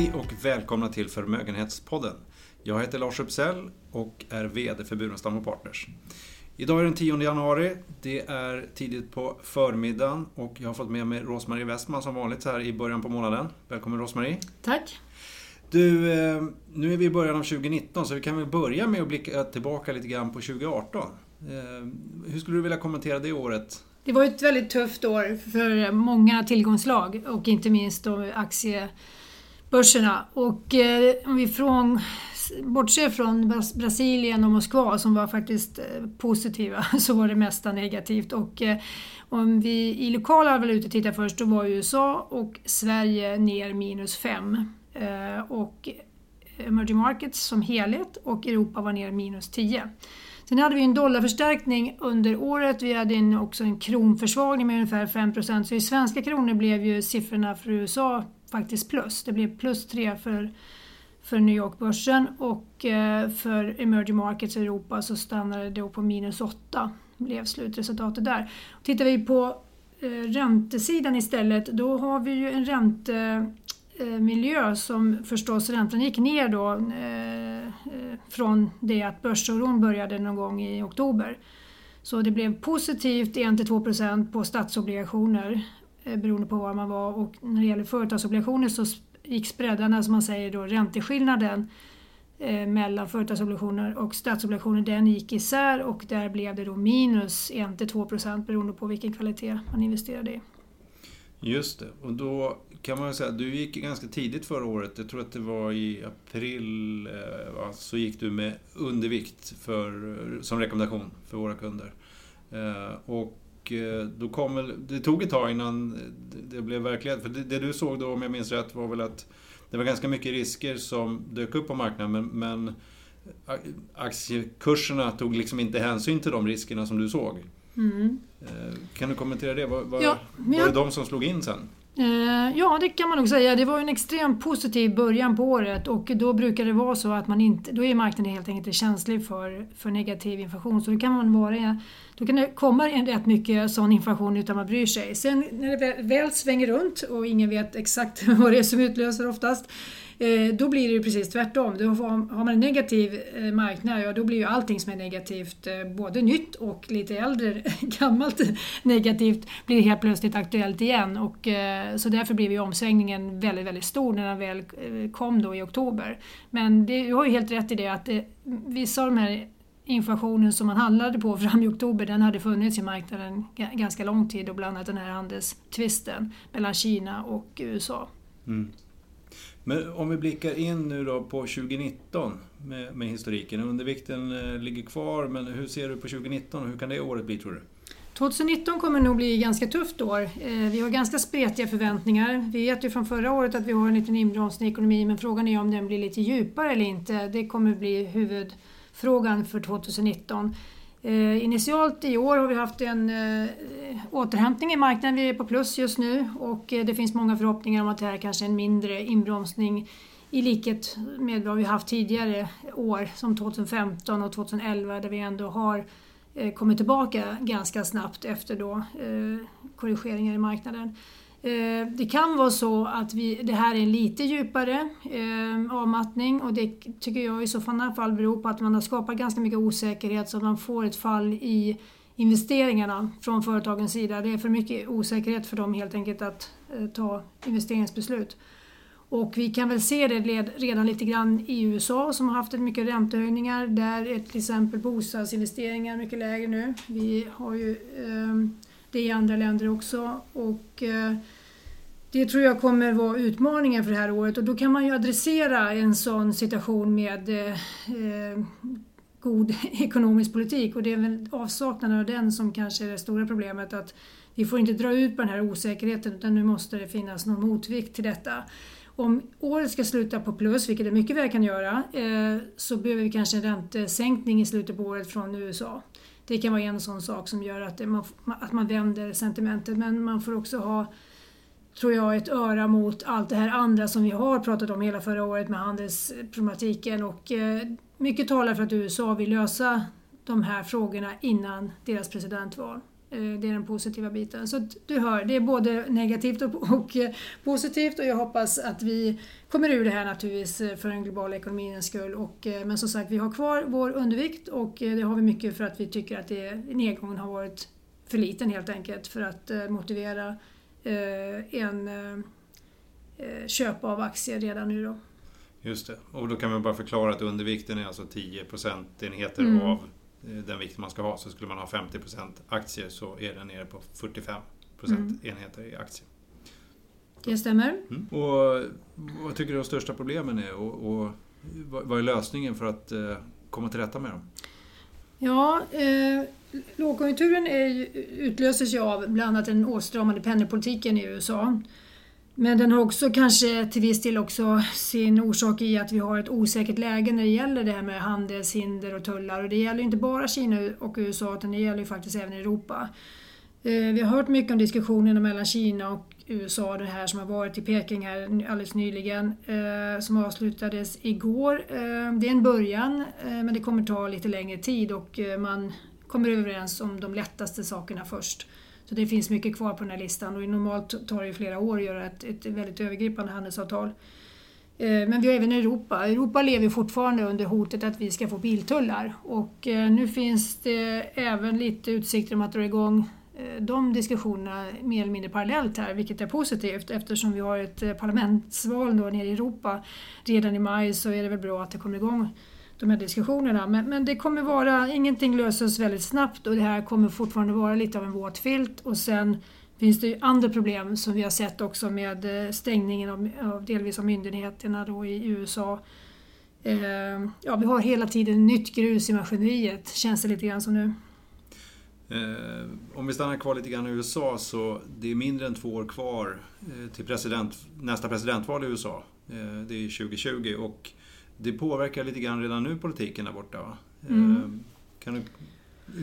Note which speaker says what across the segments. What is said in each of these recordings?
Speaker 1: Hej och välkomna till Förmögenhetspodden. Jag heter Lars Uppsell och är VD för Burenstam Partners. Idag är den 10 januari. Det är tidigt på förmiddagen och jag har fått med mig Rosmarie Westman som vanligt här i början på månaden. Välkommen Rosmarie.
Speaker 2: Tack.
Speaker 1: Du, eh, nu är vi i början av 2019 så vi kan väl börja med att blicka tillbaka lite grann på 2018. Eh, hur skulle du vilja kommentera det året?
Speaker 2: Det var ett väldigt tufft år för många tillgångslag och inte minst då Börserna, Och eh, om vi från, bortser från Brasilien och Moskva som var faktiskt eh, positiva så var det mesta negativt. Och eh, om vi i lokala valutor tittar först, då var USA och Sverige ner minus 5. Eh, och emerging markets som helhet och Europa var ner minus 10. Sen hade vi en dollarförstärkning under året. Vi hade en, också en kronförsvagning med ungefär 5% Så i svenska kronor blev ju siffrorna för USA faktiskt plus. Det blev plus 3 för, för New York-börsen och eh, för emerging markets i Europa så stannade det då på minus 8 blev slutresultatet där. Tittar vi på eh, räntesidan istället, då har vi ju en räntemiljö eh, som förstås räntan gick ner då eh, från det att börsoron började någon gång i oktober. Så det blev positivt 1-2% på statsobligationer Eh, beroende på var man var. Och när det gäller företagsobligationer så gick spreadarna, som man säger då, ränteskillnaden eh, mellan företagsobligationer och statsobligationer, den gick isär. Och där blev det då minus 1-2% beroende på vilken kvalitet man investerade i.
Speaker 1: Just det, och då kan man säga, du gick ganska tidigt förra året, jag tror att det var i april, eh, så gick du med undervikt för, eh, som rekommendation för våra kunder. Eh, och eh, då kom väl, det tog ett tag innan det blev verklighet. För det, det, du såg då, om jag minns rätt, var väl att det var ganska mycket risker som dök upp på marknaden, men, men aktiekurserna tog liksom inte hänsyn till de riskerna som du såg. Mm. Kan du kommentera det? Var, var, ja, var det de som slog in sen?
Speaker 2: Eh, ja, det kan man nog säga. Det var en extremt positiv början på året och då brukar det vara så att man inte, då är marknaden helt enkelt känslig för, för negativ inflation. Så då kan, man vara, då kan det komma rätt mycket sån inflation utan man bryr sig. Sen när det väl svänger runt och ingen vet exakt vad det är som utlöser oftast, Eh, då blir det ju precis tvärtom. Då har man en negativ eh, marknad, ja då blir ju allting som är negativt, eh, både nytt och lite äldre, gammalt negativt, blir helt plötsligt aktuellt igen. Och, så därför blev ju omsvängningen väldigt, väldigt stor när den väl kom då i oktober. Men det, du har ju helt rätt i det att det, vissa av de här inflationen som man handlade på fram i oktober, den hade funnits i marknaden ganska lång tid och bland annat den här handelstvisten mellan Kina och USA. Mm.
Speaker 1: Men om vi blickar in nu då på 2019 med, med historiken. Undervikten eh, ligger kvar, men hur ser du på 2019 och hur kan det året bli tror du?
Speaker 2: 2019 kommer nog bli ett ganska tufft år. Eh, vi har ganska spretiga förväntningar. Vi vet ju från förra året att vi har en liten inbromsning i ekonomin men frågan är om den blir lite djupare eller inte. Det kommer bli huvudfrågan för 2019. Eh, initialt i år har vi haft en eh, återhämtning i marknaden. Vi är på plus just nu och eh, det finns många förhoppningar om att det här kanske är en mindre inbromsning i likhet med vad vi haft tidigare år som 2015 och 2011 där vi ändå har kommit tillbaka ganska snabbt efter då, korrigeringar i marknaden. Eh, det kan vara så att vi, det här är en lite djupare eh, avmattning och det tycker jag i så fall beror på att man har skapat ganska mycket osäkerhet så att man får ett fall i investeringarna från företagens sida. Det är för mycket osäkerhet för dem helt enkelt att eh, ta investeringsbeslut. Och vi kan väl se det redan lite grann i USA som har haft mycket räntehöjningar. Där är till exempel bostadsinvesteringar mycket lägre nu. Vi har ju eh, det i andra länder också. Och, eh, det tror jag kommer vara utmaningen för det här året och då kan man ju adressera en sån situation med eh, eh god ekonomisk politik och det är väl avsaknaden av den som kanske är det stora problemet att vi får inte dra ut på den här osäkerheten utan nu måste det finnas någon motvikt till detta. Om året ska sluta på plus, vilket det mycket väl kan göra, eh, så behöver vi kanske en räntesänkning i slutet på året från USA. Det kan vara en sån sak som gör att, man, att man vänder sentimentet men man får också ha tror jag, ett öra mot allt det här andra som vi har pratat om hela förra året med handelsproblematiken och eh, mycket talar för att USA vill lösa de här frågorna innan deras presidentval. Det är den positiva biten. Så du hör, det är både negativt och, och positivt och jag hoppas att vi kommer ur det här naturligtvis för den globala ekonomins skull. Och, men som sagt, vi har kvar vår undervikt och det har vi mycket för att vi tycker att det, nedgången har varit för liten helt enkelt för att motivera en köp av aktier redan nu. Då.
Speaker 1: Just det. Och då kan man bara förklara att undervikten är alltså 10 procentenheter mm. av eh, den vikt man ska ha. Så skulle man ha 50% aktier så är den nere på 45 procentenheter mm. i aktier.
Speaker 2: Det stämmer.
Speaker 1: Mm. Och vad tycker du de största problemen är och, och vad är lösningen för att eh, komma till rätta med dem?
Speaker 2: Ja, eh, lågkonjunkturen är, utlöses ju av bland annat den åtstramande penningpolitiken i USA. Men den har också kanske till viss del också sin orsak i att vi har ett osäkert läge när det gäller det här med handelshinder och tullar. Och det gäller inte bara Kina och USA utan det gäller ju faktiskt även Europa. Eh, vi har hört mycket om diskussionerna mellan Kina och USA, det här som har varit i Peking här alldeles nyligen, eh, som avslutades igår. Eh, det är en början, men det kommer ta lite längre tid och man kommer överens om de lättaste sakerna först. Så det finns mycket kvar på den här listan och normalt tar det flera år att göra ett, ett väldigt övergripande handelsavtal. Eh, men vi har även Europa. Europa lever fortfarande under hotet att vi ska få biltullar och eh, nu finns det även lite utsikter om att dra igång eh, de diskussionerna mer eller mindre parallellt här, vilket är positivt eftersom vi har ett parlamentsval då nere i Europa redan i maj så är det väl bra att det kommer igång de här diskussionerna. Men, men det kommer vara, ingenting löses väldigt snabbt och det här kommer fortfarande vara lite av en våt filt. Och sen finns det ju andra problem som vi har sett också med eh, stängningen av, av delvis av myndigheterna då i USA. Eh, ja, vi har hela tiden nytt grus i maskineriet, känns det lite grann som nu.
Speaker 1: Eh, om vi stannar kvar lite grann i USA så det är mindre än två år kvar eh, till president, nästa presidentval i USA. Eh, det är 2020 och det påverkar lite grann redan nu politiken där borta. Va? Mm. Eh, kan du,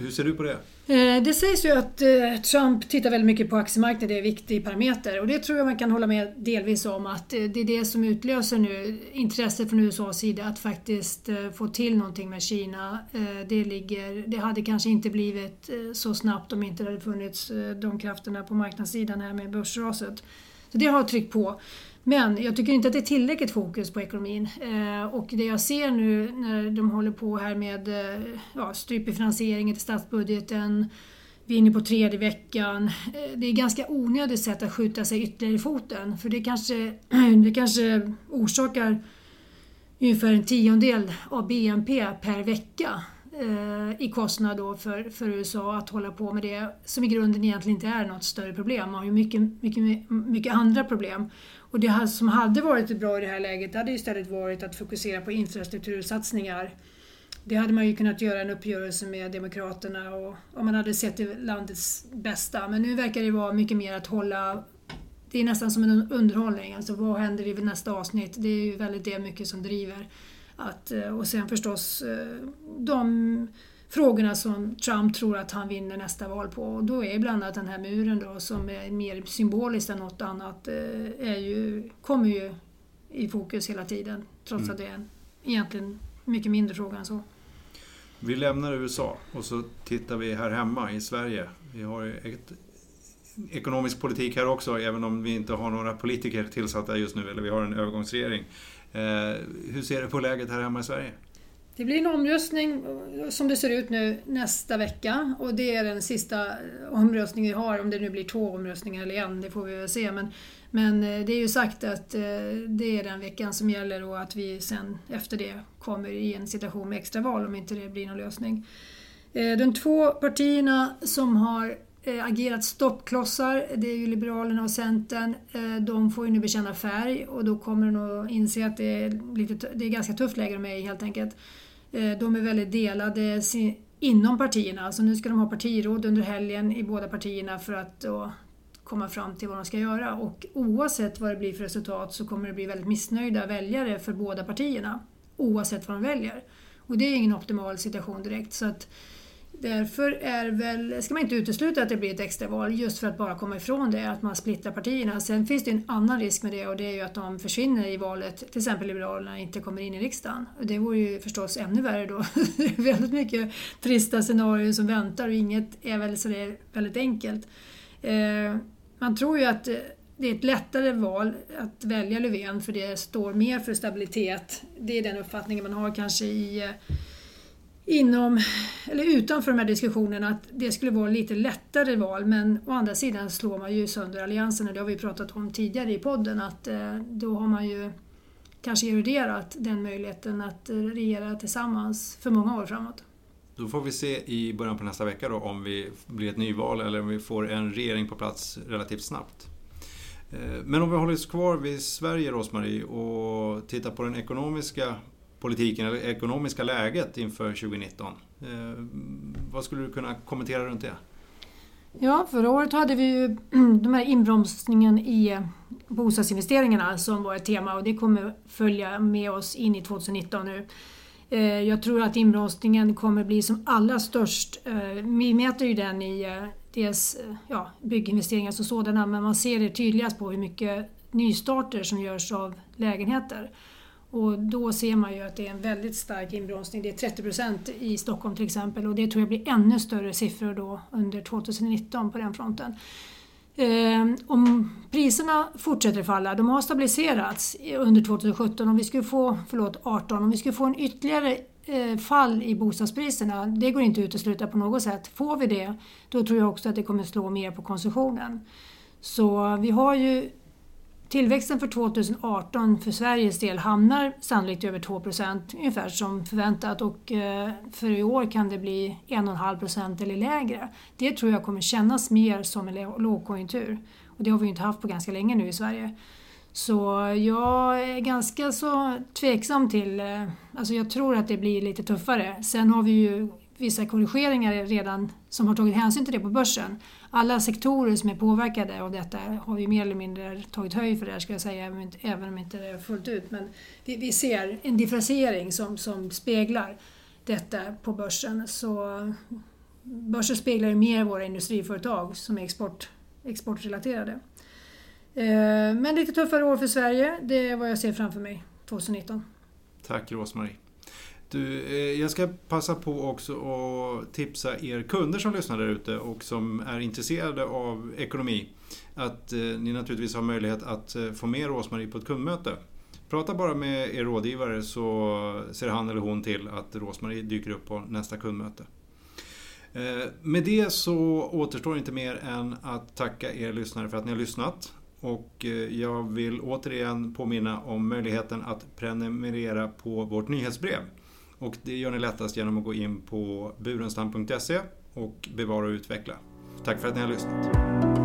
Speaker 1: hur ser du på det?
Speaker 2: Eh, det sägs ju att eh, Trump tittar väldigt mycket på aktiemarknaden, det är en viktig parameter. Och det tror jag man kan hålla med delvis om att det är det som utlöser nu intresset från USAs sida att faktiskt få till någonting med Kina. Det, ligger, det hade kanske inte blivit så snabbt om inte det hade funnits de krafterna på marknadssidan här med börsraset. Så det har tryckt på. Men jag tycker inte att det är tillräckligt fokus på ekonomin. Eh, och det jag ser nu när de håller på här med eh, ja, stryp i finansieringen till statsbudgeten, vi är inne på tredje veckan. Eh, det är ganska onödigt sätt att skjuta sig ytterligare i foten för det kanske, det kanske orsakar ungefär en tiondel av BNP per vecka i kostnad då för, för USA att hålla på med det som i grunden egentligen inte är något större problem. Man har ju mycket, mycket, mycket andra problem. Och det som hade varit bra i det här läget hade istället varit att fokusera på infrastruktursatsningar. Det hade man ju kunnat göra en uppgörelse med Demokraterna och om man hade sett till landets bästa. Men nu verkar det vara mycket mer att hålla det är nästan som en underhållning. Alltså vad händer i nästa avsnitt? Det är ju väldigt det mycket som driver. Att, eh, och sen förstås eh, de frågorna som Trump tror att han vinner nästa val på. Och då är bland annat den här muren då, som är mer symboliskt än något annat, eh, är ju, kommer ju i fokus hela tiden. Trots mm. att det är en egentligen mycket mindre fråga än så.
Speaker 1: Vi lämnar USA och så tittar vi här hemma i Sverige. Vi har ett ekonomisk politik här också, även om vi inte har några politiker tillsatta just nu, eller vi har en övergångsregering. Eh, hur ser du på läget här hemma i Sverige?
Speaker 2: Det blir en omröstning eh, som det ser ut nu nästa vecka och det är den sista eh, omröstningen vi har, om det nu blir två omröstningar eller en, det får vi väl se. Men, men eh, det är ju sagt att det är den veckan som gäller och att vi sen efter det kommer i en situation med extraval om inte det blir någon lösning. De två partierna som har agerat stoppklossar, det är ju Liberalerna och Centern. De får ju nu bekänna färg och då kommer de nog inse att det är, lite, det är ganska tufft läge de är i helt enkelt. Eh, de är väldigt delade inom partierna. Alltså nu ska de ha partiråd under helgen i båda partierna för att då komma fram till vad de ska göra. Och oavsett vad det blir för resultat så kommer det bli väldigt missnöjda väljare för båda partierna. Oavsett vad de väljer. Och det är ingen optimal situation direkt. Så att Därför är väl, ska man inte utesluta att det blir ett extraval just för att bara komma ifrån det, att man splittrar partierna. Sen finns det en annan risk med det och det är ju att de försvinner i valet, till exempel Liberalerna inte kommer in i riksdagen. Det vore ju förstås ännu värre då. Det är väldigt mycket trista scenarier som väntar och inget är väl så väldigt enkelt. Eh, man tror ju att eh, det är ett lättare val att välja Löfven för det står mer för stabilitet. Det är den uppfattningen man har kanske i eh, inom, eller utanför de här diskussionerna att det skulle vara lite lättare val men å andra sidan slår man ju sönder alliansen och det har vi pratat om tidigare i podden att eh, då har man ju kanske eroderat den möjligheten att eh, regera tillsammans för många år framåt.
Speaker 1: Då får vi se i början på nästa vecka då om vi blir ett nyval eller om vi får en regering på plats relativt snabbt. Eh, men om vi håller oss kvar vid Sverige, Rosmarie, och tittar på den ekonomiska politiken eller ekonomiska läget inför 2019. Eh, vad skulle du kunna kommentera runt det?
Speaker 2: Ja, förra året hade vi ju den här inbromsningen i bostadsinvesteringarna som var ett tema och det kommer följa med oss in i 2019 nu. Eh, jag tror att inbromsningen kommer bli som allra störst. Eh, vi mäter ju den i eh, dels ja, bygginvesteringar som sådana men man ser det tydligast på hur mycket nystarter som görs av lägenheter. Och då ser man ju att det är en väldigt stark inbromsning. Det är 30 procent i Stockholm till exempel och det tror jag blir ännu större siffror då under 2019 på den fronten. Ehm, om priserna fortsätter falla, de har stabiliserats under 2017, om vi skulle få, förlåt 18, om vi skulle få en ytterligare eh, fall i bostadspriserna, det går inte att utesluta på något sätt. Får vi det, då tror jag också att det kommer slå mer på konsumtionen. Så vi har ju Tillväxten för 2018 för Sveriges del hamnar sannolikt över 2% ungefär som förväntat och eh, för i år kan det bli 1,5% eller lägre. Det tror jag kommer kännas mer som en lågkonjunktur och det har vi inte haft på ganska länge nu i Sverige. Så jag är ganska så tveksam till, eh, alltså jag tror att det blir lite tuffare. Sen har vi ju vissa korrigeringar redan som har tagit hänsyn till det på börsen. Alla sektorer som är påverkade av detta har vi mer eller mindre tagit höjd för det här, ska jag säga, även om inte det är fullt ut. Men vi, vi ser en differentiering som, som speglar detta på börsen. Så börsen speglar ju mer våra industriföretag som är export, exportrelaterade. Eh, men lite tuffare år för Sverige, det är vad jag ser framför mig 2019.
Speaker 1: Tack Rosmarie. Du, eh, jag ska passa på också att tipsa er kunder som lyssnar där ute och som är intresserade av ekonomi att eh, ni naturligtvis har möjlighet att eh, få med Rosmarie på ett kundmöte. Prata bara med er rådgivare så ser han eller hon till att Rosmarie dyker upp på nästa kundmöte. Eh, med det så återstår inte mer än att tacka er lyssnare för att ni har lyssnat. Och eh, jag vill återigen påminna om möjligheten att prenumerera på vårt nyhetsbrev. Och det gör ni lättast genom att gå in på burenstam.se och bevara och utveckla. Tack för att ni har lyssnat.